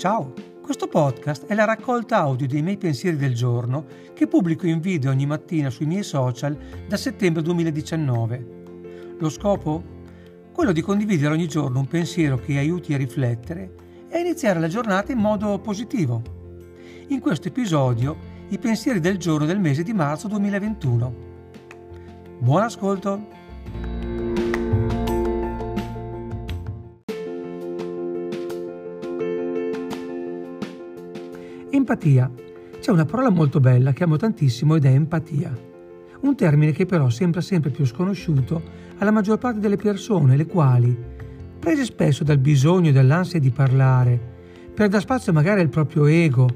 Ciao, questo podcast è la raccolta audio dei miei pensieri del giorno che pubblico in video ogni mattina sui miei social da settembre 2019. Lo scopo? Quello di condividere ogni giorno un pensiero che aiuti a riflettere e a iniziare la giornata in modo positivo. In questo episodio i pensieri del giorno del mese di marzo 2021. Buon ascolto! Empatia. C'è una parola molto bella che amo tantissimo ed è empatia. Un termine che però sembra sempre più sconosciuto alla maggior parte delle persone, le quali, prese spesso dal bisogno e dall'ansia di parlare, per dar spazio magari al proprio ego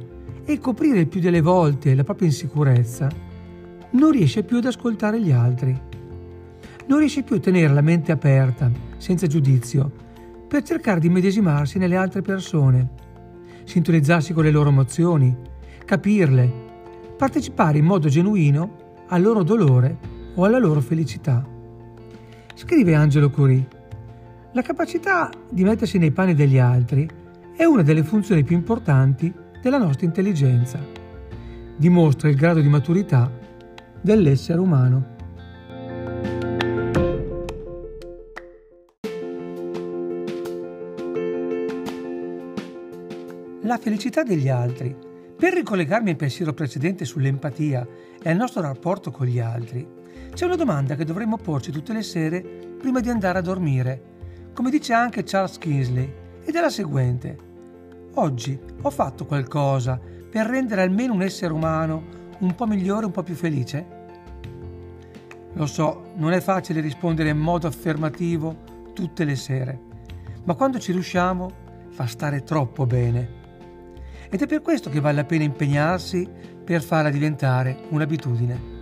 e coprire il più delle volte la propria insicurezza, non riesce più ad ascoltare gli altri. Non riesce più a tenere la mente aperta, senza giudizio, per cercare di medesimarsi nelle altre persone sintonizzarsi con le loro emozioni, capirle, partecipare in modo genuino al loro dolore o alla loro felicità. Scrive Angelo Curie, la capacità di mettersi nei panni degli altri è una delle funzioni più importanti della nostra intelligenza. Dimostra il grado di maturità dell'essere umano. La felicità degli altri. Per ricollegarmi al pensiero precedente sull'empatia e al nostro rapporto con gli altri, c'è una domanda che dovremmo porci tutte le sere prima di andare a dormire, come dice anche Charles Kingsley, ed è la seguente. Oggi ho fatto qualcosa per rendere almeno un essere umano un po' migliore, un po' più felice? Lo so, non è facile rispondere in modo affermativo tutte le sere, ma quando ci riusciamo fa stare troppo bene. Ed è per questo che vale la pena impegnarsi per farla diventare un'abitudine.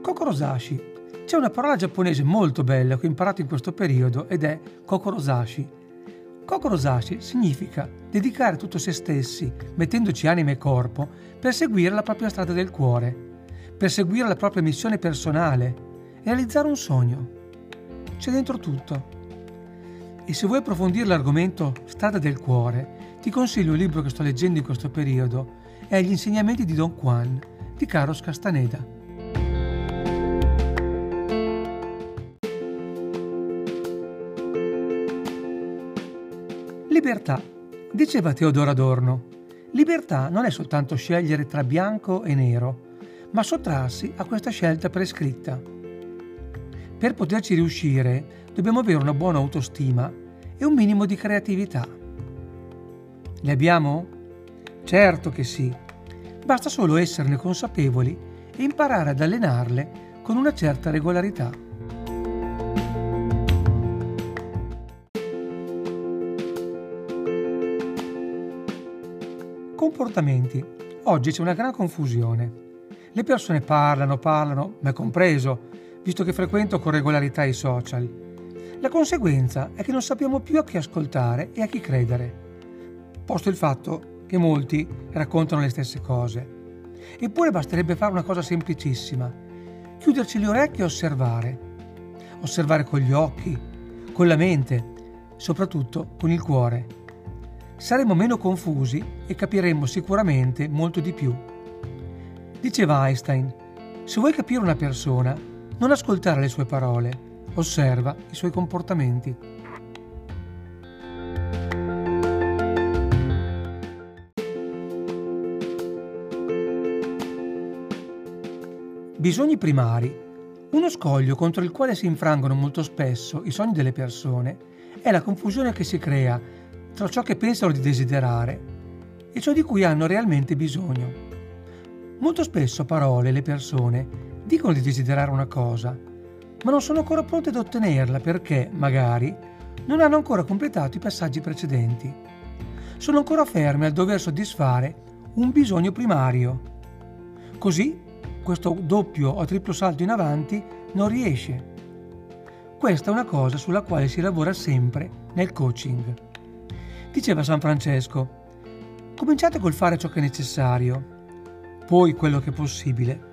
Kokorosashi. C'è una parola giapponese molto bella che ho imparato in questo periodo ed è kokorosashi. Kokorosashi significa dedicare tutto se stessi, mettendoci anima e corpo, per seguire la propria strada del cuore, per seguire la propria missione personale realizzare un sogno c'è dentro tutto. E se vuoi approfondire l'argomento Strada del cuore, ti consiglio un libro che sto leggendo in questo periodo, è Gli insegnamenti di Don Juan di Carlos Castaneda. Libertà. Diceva Teodoro Adorno, libertà non è soltanto scegliere tra bianco e nero, ma sottrarsi a questa scelta prescritta. Per poterci riuscire dobbiamo avere una buona autostima e un minimo di creatività. Le abbiamo? Certo che sì. Basta solo esserne consapevoli e imparare ad allenarle con una certa regolarità. Comportamenti. Oggi c'è una gran confusione. Le persone parlano, parlano, me compreso, visto che frequento con regolarità i social. La conseguenza è che non sappiamo più a chi ascoltare e a chi credere, posto il fatto che molti raccontano le stesse cose. Eppure basterebbe fare una cosa semplicissima, chiuderci le orecchie e osservare. Osservare con gli occhi, con la mente, soprattutto con il cuore. Saremo meno confusi e capiremo sicuramente molto di più. Diceva Einstein, se vuoi capire una persona, non ascoltare le sue parole, osserva i suoi comportamenti. Bisogni primari. Uno scoglio contro il quale si infrangono molto spesso i sogni delle persone è la confusione che si crea tra ciò che pensano di desiderare e ciò di cui hanno realmente bisogno. Molto spesso parole le persone dicono di desiderare una cosa, ma non sono ancora pronti ad ottenerla perché, magari, non hanno ancora completato i passaggi precedenti. Sono ancora fermi al dover soddisfare un bisogno primario. Così, questo doppio o triplo salto in avanti non riesce. Questa è una cosa sulla quale si lavora sempre nel coaching. Diceva San Francesco, cominciate col fare ciò che è necessario, poi quello che è possibile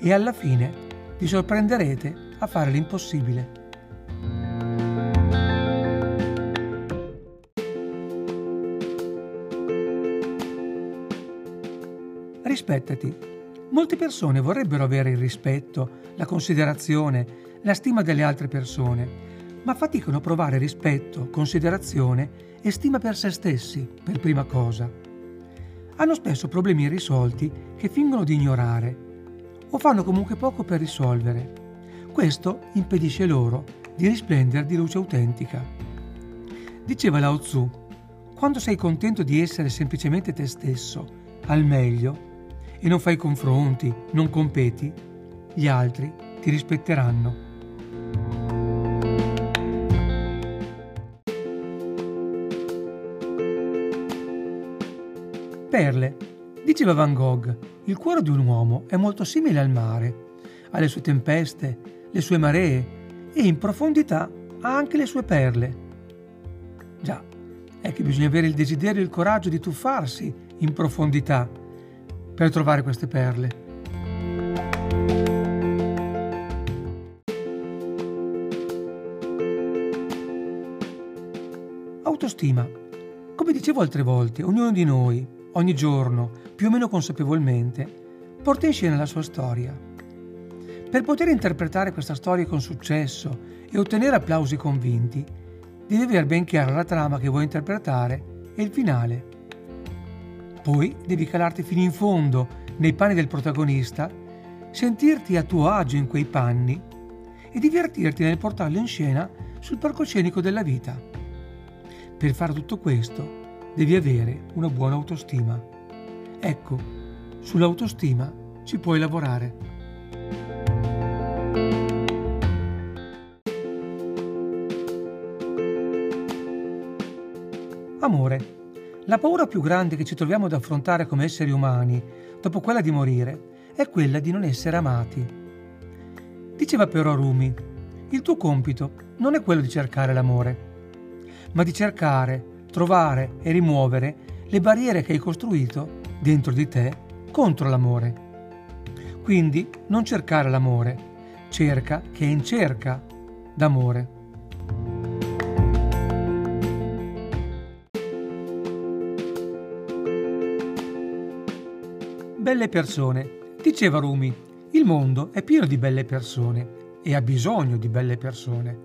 e alla fine vi sorprenderete a fare l'impossibile. Rispettati. Molte persone vorrebbero avere il rispetto, la considerazione, la stima delle altre persone, ma faticano a provare rispetto, considerazione e stima per se stessi, per prima cosa. Hanno spesso problemi irrisolti che fingono di ignorare o fanno comunque poco per risolvere. Questo impedisce loro di risplendere di luce autentica. Diceva Lao Tzu, quando sei contento di essere semplicemente te stesso, al meglio, e non fai confronti, non competi, gli altri ti rispetteranno. Perle. Diceva Van Gogh, il cuore di un uomo è molto simile al mare, ha le sue tempeste, le sue maree e in profondità ha anche le sue perle. Già, è che bisogna avere il desiderio e il coraggio di tuffarsi in profondità per trovare queste perle. Autostima. Come dicevo altre volte, ognuno di noi, ogni giorno, più o meno consapevolmente, porta in scena la sua storia. Per poter interpretare questa storia con successo e ottenere applausi convinti, devi aver ben chiara la trama che vuoi interpretare e il finale. Poi devi calarti fino in fondo nei panni del protagonista, sentirti a tuo agio in quei panni e divertirti nel portarlo in scena sul palcoscenico della vita. Per fare tutto questo devi avere una buona autostima. Ecco, sull'autostima ci puoi lavorare. Amore. La paura più grande che ci troviamo ad affrontare come esseri umani, dopo quella di morire, è quella di non essere amati. Diceva però Rumi, il tuo compito non è quello di cercare l'amore, ma di cercare, trovare e rimuovere le barriere che hai costruito dentro di te contro l'amore. Quindi non cercare l'amore, cerca che è in cerca d'amore. Belle persone. Diceva Rumi, il mondo è pieno di belle persone e ha bisogno di belle persone.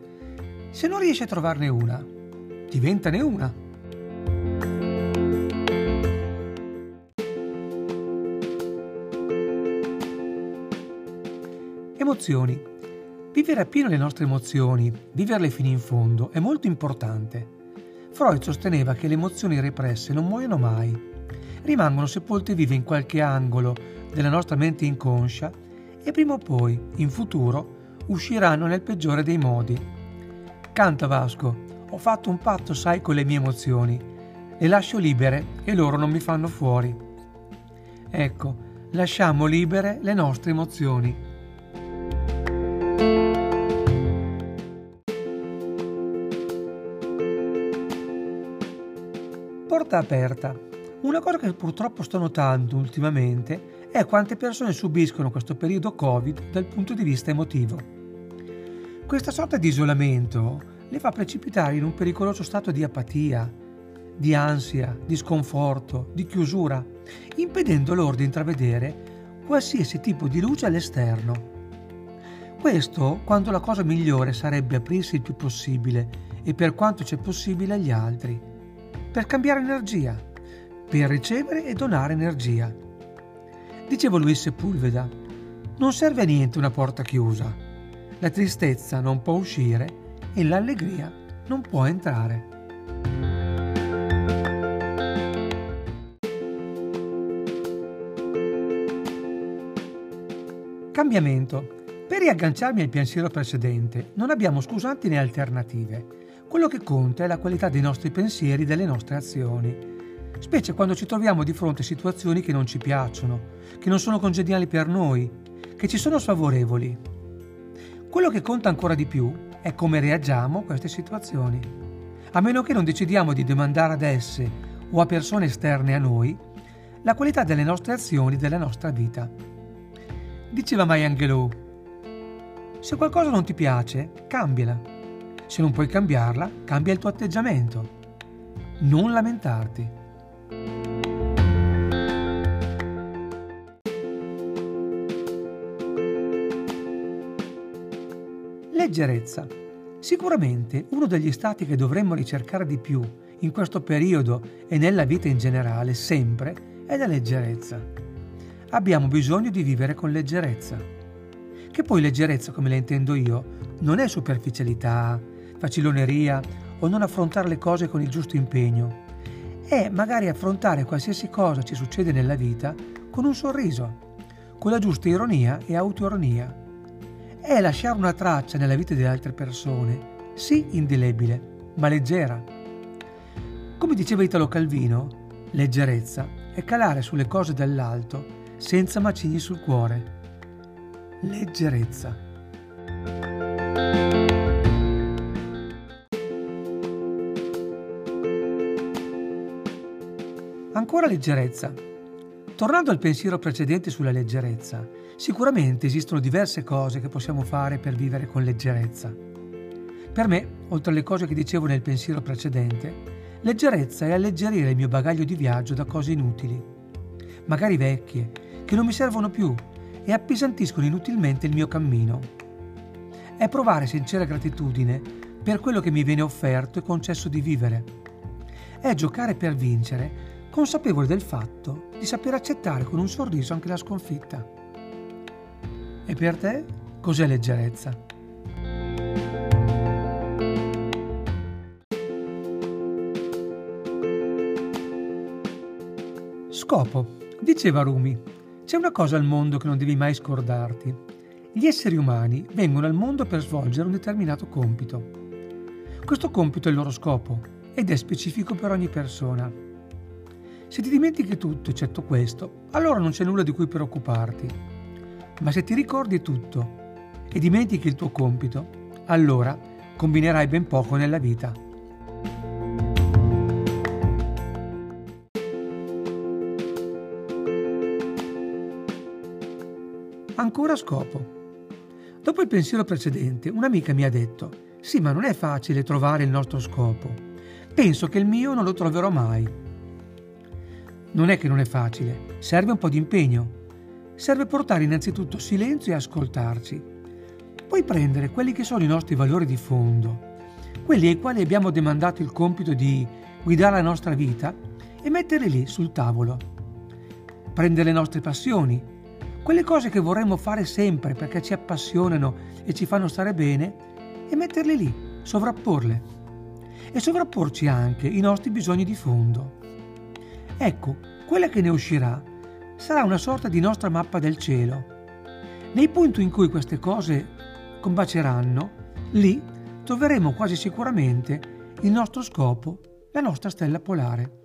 Se non riesci a trovarne una, diventane una. Emozioni. Vivere appieno le nostre emozioni, viverle fino in fondo, è molto importante. Freud sosteneva che le emozioni represse non muoiono mai rimangono sepolte vive in qualche angolo della nostra mente inconscia e prima o poi, in futuro, usciranno nel peggiore dei modi. Canta Vasco, ho fatto un patto, sai, con le mie emozioni. Le lascio libere e loro non mi fanno fuori. Ecco, lasciamo libere le nostre emozioni. Porta aperta. Una cosa che purtroppo sto notando ultimamente è quante persone subiscono questo periodo Covid dal punto di vista emotivo. Questa sorta di isolamento le fa precipitare in un pericoloso stato di apatia, di ansia, di sconforto, di chiusura, impedendo loro di intravedere qualsiasi tipo di luce all'esterno. Questo quando la cosa migliore sarebbe aprirsi il più possibile e per quanto c'è possibile agli altri, per cambiare energia per ricevere e donare energia. Dicevo Luis Sepulveda, non serve a niente una porta chiusa. La tristezza non può uscire e l'allegria non può entrare. Cambiamento. Per riagganciarmi al pensiero precedente, non abbiamo scusanti né alternative. Quello che conta è la qualità dei nostri pensieri e delle nostre azioni specie quando ci troviamo di fronte a situazioni che non ci piacciono, che non sono congeniali per noi, che ci sono sfavorevoli. Quello che conta ancora di più è come reagiamo a queste situazioni. A meno che non decidiamo di demandare ad esse o a persone esterne a noi la qualità delle nostre azioni, della nostra vita. Diceva Maya Angelou, Se qualcosa non ti piace, cambiala. Se non puoi cambiarla, cambia il tuo atteggiamento. Non lamentarti. Leggerezza. Sicuramente uno degli stati che dovremmo ricercare di più in questo periodo e nella vita in generale, sempre, è la leggerezza. Abbiamo bisogno di vivere con leggerezza. Che poi leggerezza, come la intendo io, non è superficialità, faciloneria o non affrontare le cose con il giusto impegno. È magari affrontare qualsiasi cosa ci succede nella vita con un sorriso, con la giusta ironia e autoironia è lasciare una traccia nella vita delle altre persone, sì indelebile, ma leggera. Come diceva Italo Calvino, leggerezza è calare sulle cose dell'alto senza macigni sul cuore. Leggerezza. Ancora leggerezza. Tornando al pensiero precedente sulla leggerezza, sicuramente esistono diverse cose che possiamo fare per vivere con leggerezza. Per me, oltre alle cose che dicevo nel pensiero precedente, leggerezza è alleggerire il mio bagaglio di viaggio da cose inutili, magari vecchie, che non mi servono più e appesantiscono inutilmente il mio cammino. È provare sincera gratitudine per quello che mi viene offerto e concesso di vivere. È giocare per vincere consapevole del fatto di saper accettare con un sorriso anche la sconfitta. E per te cos'è leggerezza? Scopo. Diceva Rumi, c'è una cosa al mondo che non devi mai scordarti. Gli esseri umani vengono al mondo per svolgere un determinato compito. Questo compito è il loro scopo ed è specifico per ogni persona. Se ti dimentichi tutto eccetto questo, allora non c'è nulla di cui preoccuparti. Ma se ti ricordi tutto e dimentichi il tuo compito, allora combinerai ben poco nella vita. Ancora scopo. Dopo il pensiero precedente, un'amica mi ha detto, sì, ma non è facile trovare il nostro scopo. Penso che il mio non lo troverò mai. Non è che non è facile, serve un po' di impegno. Serve portare innanzitutto silenzio e ascoltarci. Poi prendere quelli che sono i nostri valori di fondo, quelli ai quali abbiamo demandato il compito di guidare la nostra vita e metterli lì sul tavolo. Prendere le nostre passioni, quelle cose che vorremmo fare sempre perché ci appassionano e ci fanno stare bene, e metterle lì, sovrapporle. E sovrapporci anche i nostri bisogni di fondo. Ecco, quella che ne uscirà sarà una sorta di nostra mappa del cielo. Nei punti in cui queste cose combaceranno, lì troveremo quasi sicuramente il nostro scopo, la nostra stella polare.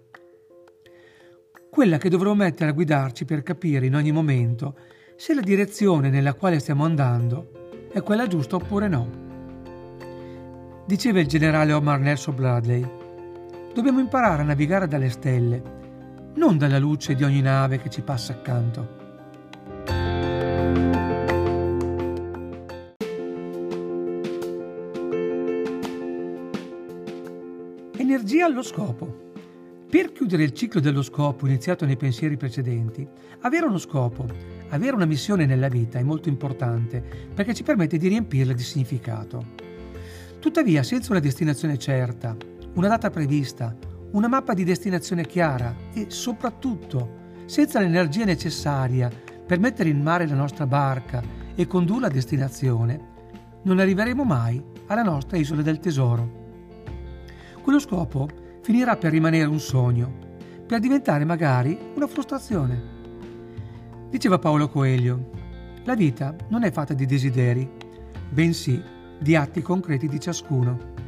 Quella che dovremo mettere a guidarci per capire in ogni momento se la direzione nella quale stiamo andando è quella giusta oppure no. Diceva il generale Omar Nelson Bradley, dobbiamo imparare a navigare dalle stelle non dalla luce di ogni nave che ci passa accanto. Energia allo scopo. Per chiudere il ciclo dello scopo iniziato nei pensieri precedenti, avere uno scopo, avere una missione nella vita è molto importante perché ci permette di riempirla di significato. Tuttavia, senza una destinazione certa, una data prevista, una mappa di destinazione chiara e soprattutto senza l'energia necessaria per mettere in mare la nostra barca e condurla a destinazione, non arriveremo mai alla nostra isola del tesoro. Quello scopo finirà per rimanere un sogno, per diventare magari una frustrazione. Diceva Paolo Coelho, la vita non è fatta di desideri, bensì di atti concreti di ciascuno.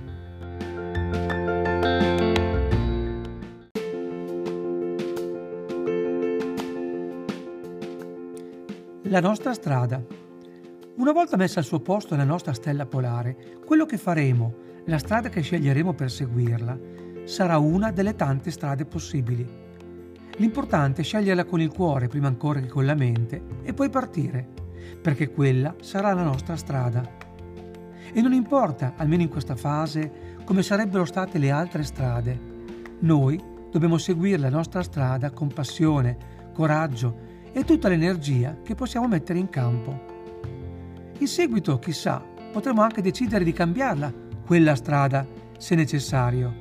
La nostra strada. Una volta messa al suo posto la nostra stella polare, quello che faremo, la strada che sceglieremo per seguirla, sarà una delle tante strade possibili. L'importante è sceglierla con il cuore prima ancora che con la mente e poi partire, perché quella sarà la nostra strada. E non importa, almeno in questa fase, come sarebbero state le altre strade. Noi dobbiamo seguire la nostra strada con passione, coraggio e tutta l'energia che possiamo mettere in campo. In seguito, chissà, potremo anche decidere di cambiarla, quella strada, se necessario.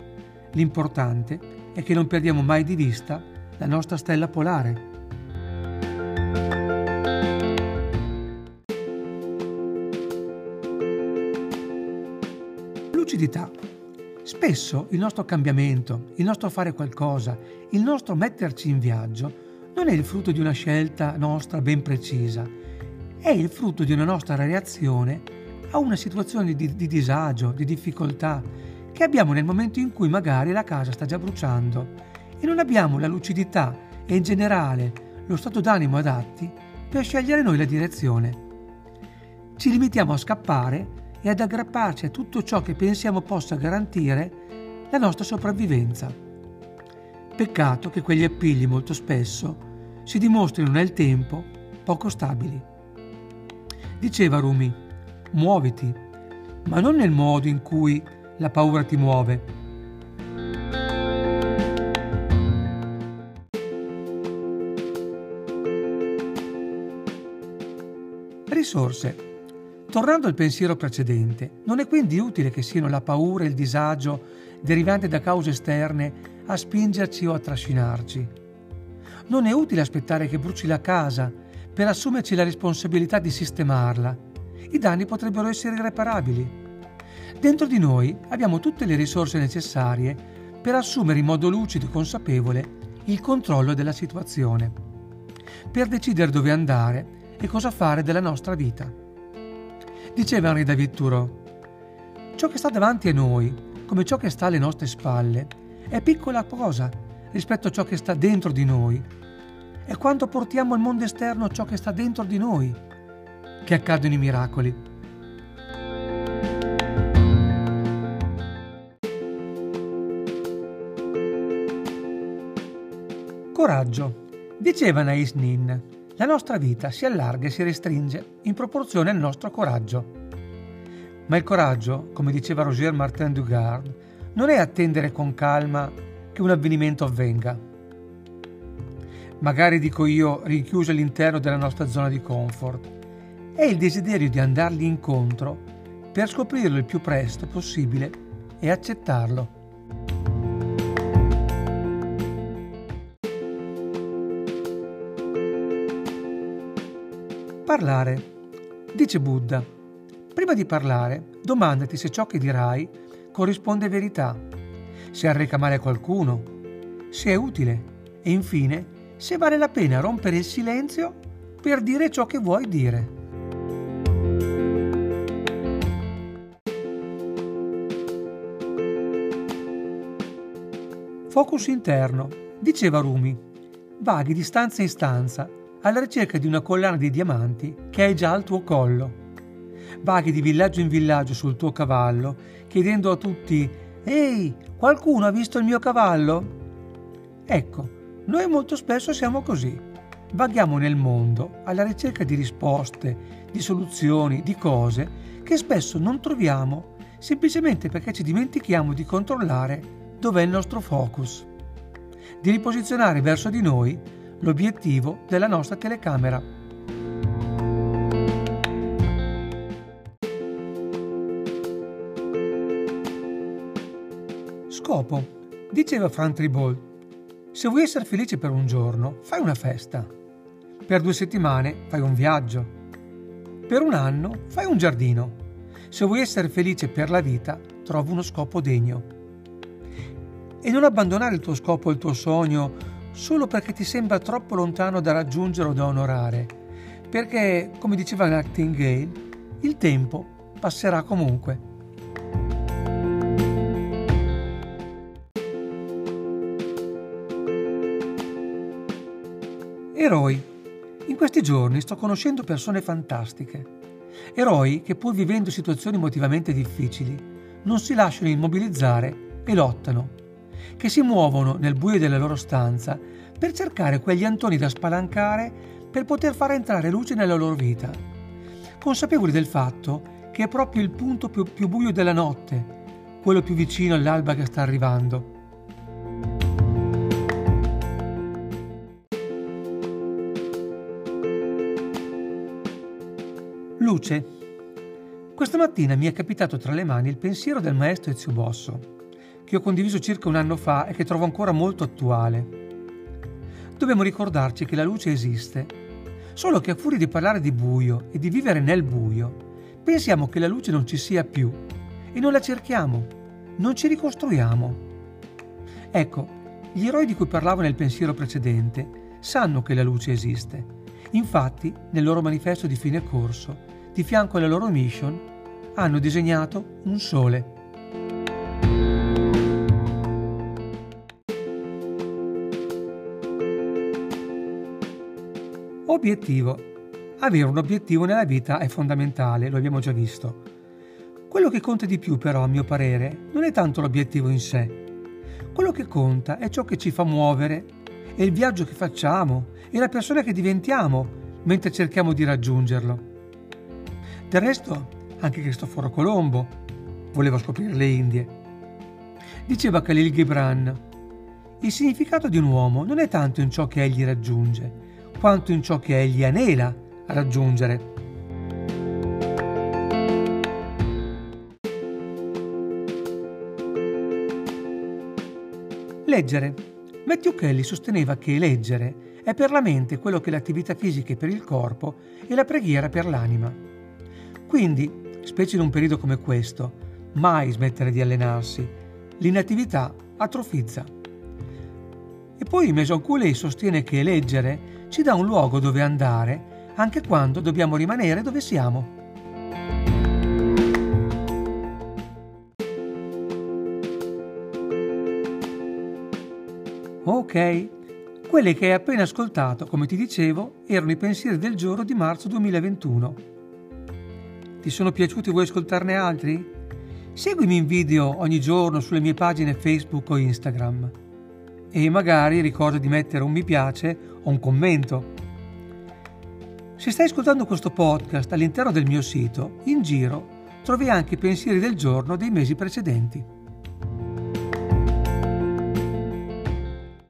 L'importante è che non perdiamo mai di vista la nostra stella polare. Lucidità. Spesso il nostro cambiamento, il nostro fare qualcosa, il nostro metterci in viaggio non è il frutto di una scelta nostra ben precisa, è il frutto di una nostra reazione a una situazione di, di disagio, di difficoltà, che abbiamo nel momento in cui magari la casa sta già bruciando e non abbiamo la lucidità e in generale lo stato d'animo adatti per scegliere noi la direzione. Ci limitiamo a scappare e ad aggrapparci a tutto ciò che pensiamo possa garantire la nostra sopravvivenza. Peccato che quegli appigli molto spesso si dimostrino nel tempo poco stabili. Diceva Rumi, muoviti, ma non nel modo in cui la paura ti muove. Risorse. Tornando al pensiero precedente, non è quindi utile che siano la paura e il disagio derivante da cause esterne a spingerci o a trascinarci. Non è utile aspettare che bruci la casa per assumerci la responsabilità di sistemarla. I danni potrebbero essere irreparabili. Dentro di noi abbiamo tutte le risorse necessarie per assumere in modo lucido e consapevole il controllo della situazione, per decidere dove andare e cosa fare della nostra vita. Diceva Henri David Thoreau, ciò che sta davanti a noi, come ciò che sta alle nostre spalle, è piccola cosa rispetto a ciò che sta dentro di noi. È quando portiamo al mondo esterno ciò che sta dentro di noi che accadono i miracoli. Coraggio. Diceva Nais Nin, la nostra vita si allarga e si restringe in proporzione al nostro coraggio. Ma il coraggio, come diceva Roger Martin Dugard, non è attendere con calma che un avvenimento avvenga. Magari dico io rinchiuso all'interno della nostra zona di comfort. È il desiderio di andargli incontro per scoprirlo il più presto possibile e accettarlo. Parlare. Dice Buddha, prima di parlare, domandati se ciò che dirai corrisponde verità, se arreca male a qualcuno, se è utile e infine se vale la pena rompere il silenzio per dire ciò che vuoi dire. Focus interno. Diceva Rumi, vaghi di stanza in stanza alla ricerca di una collana di diamanti che hai già al tuo collo. Vaghi di villaggio in villaggio sul tuo cavallo, chiedendo a tutti: Ehi, qualcuno ha visto il mio cavallo? Ecco, noi molto spesso siamo così. Vaghiamo nel mondo alla ricerca di risposte, di soluzioni, di cose che spesso non troviamo semplicemente perché ci dimentichiamo di controllare dov'è il nostro focus, di riposizionare verso di noi l'obiettivo della nostra telecamera. Scopo. Diceva Frank Tribold, se vuoi essere felice per un giorno, fai una festa. Per due settimane fai un viaggio. Per un anno fai un giardino. Se vuoi essere felice per la vita, trova uno scopo degno. E non abbandonare il tuo scopo il tuo sogno solo perché ti sembra troppo lontano da raggiungere o da onorare, perché, come diceva Nightingale, il tempo passerà comunque. Eroi. In questi giorni sto conoscendo persone fantastiche. Eroi che pur vivendo situazioni emotivamente difficili non si lasciano immobilizzare e lottano che si muovono nel buio della loro stanza per cercare quegli antoni da spalancare per poter far entrare luce nella loro vita, consapevoli del fatto che è proprio il punto più, più buio della notte, quello più vicino all'alba che sta arrivando. Luce. Questa mattina mi è capitato tra le mani il pensiero del maestro Ezio Bosso, che ho condiviso circa un anno fa e che trovo ancora molto attuale. Dobbiamo ricordarci che la luce esiste, solo che a furia di parlare di buio e di vivere nel buio, pensiamo che la luce non ci sia più e non la cerchiamo, non ci ricostruiamo. Ecco, gli eroi di cui parlavo nel pensiero precedente sanno che la luce esiste. Infatti, nel loro manifesto di fine corso, di fianco alla loro mission, hanno disegnato un sole. Obiettivo. Avere un obiettivo nella vita è fondamentale, lo abbiamo già visto. Quello che conta di più, però, a mio parere, non è tanto l'obiettivo in sé. Quello che conta è ciò che ci fa muovere, è il viaggio che facciamo, e la persona che diventiamo mentre cerchiamo di raggiungerlo. Del resto, anche Cristoforo Colombo voleva scoprire le Indie. Diceva Khalil Gibran, il significato di un uomo non è tanto in ciò che egli raggiunge, quanto in ciò che egli anela a raggiungere. Leggere. Matthew Kelly sosteneva che leggere è per la mente quello che l'attività fisica è per il corpo e la preghiera per l'anima. Quindi, specie in un periodo come questo, mai smettere di allenarsi. L'inattività atrofizza. E poi Mason Cooley sostiene che leggere ci dà un luogo dove andare anche quando dobbiamo rimanere dove siamo. Ok, quelli che hai appena ascoltato, come ti dicevo, erano i pensieri del giorno di marzo 2021. Ti sono piaciuti? Vuoi ascoltarne altri? Seguimi in video ogni giorno sulle mie pagine Facebook o Instagram e magari ricorda di mettere un mi piace o un commento. Se stai ascoltando questo podcast all'interno del mio sito, in giro trovi anche i pensieri del giorno dei mesi precedenti.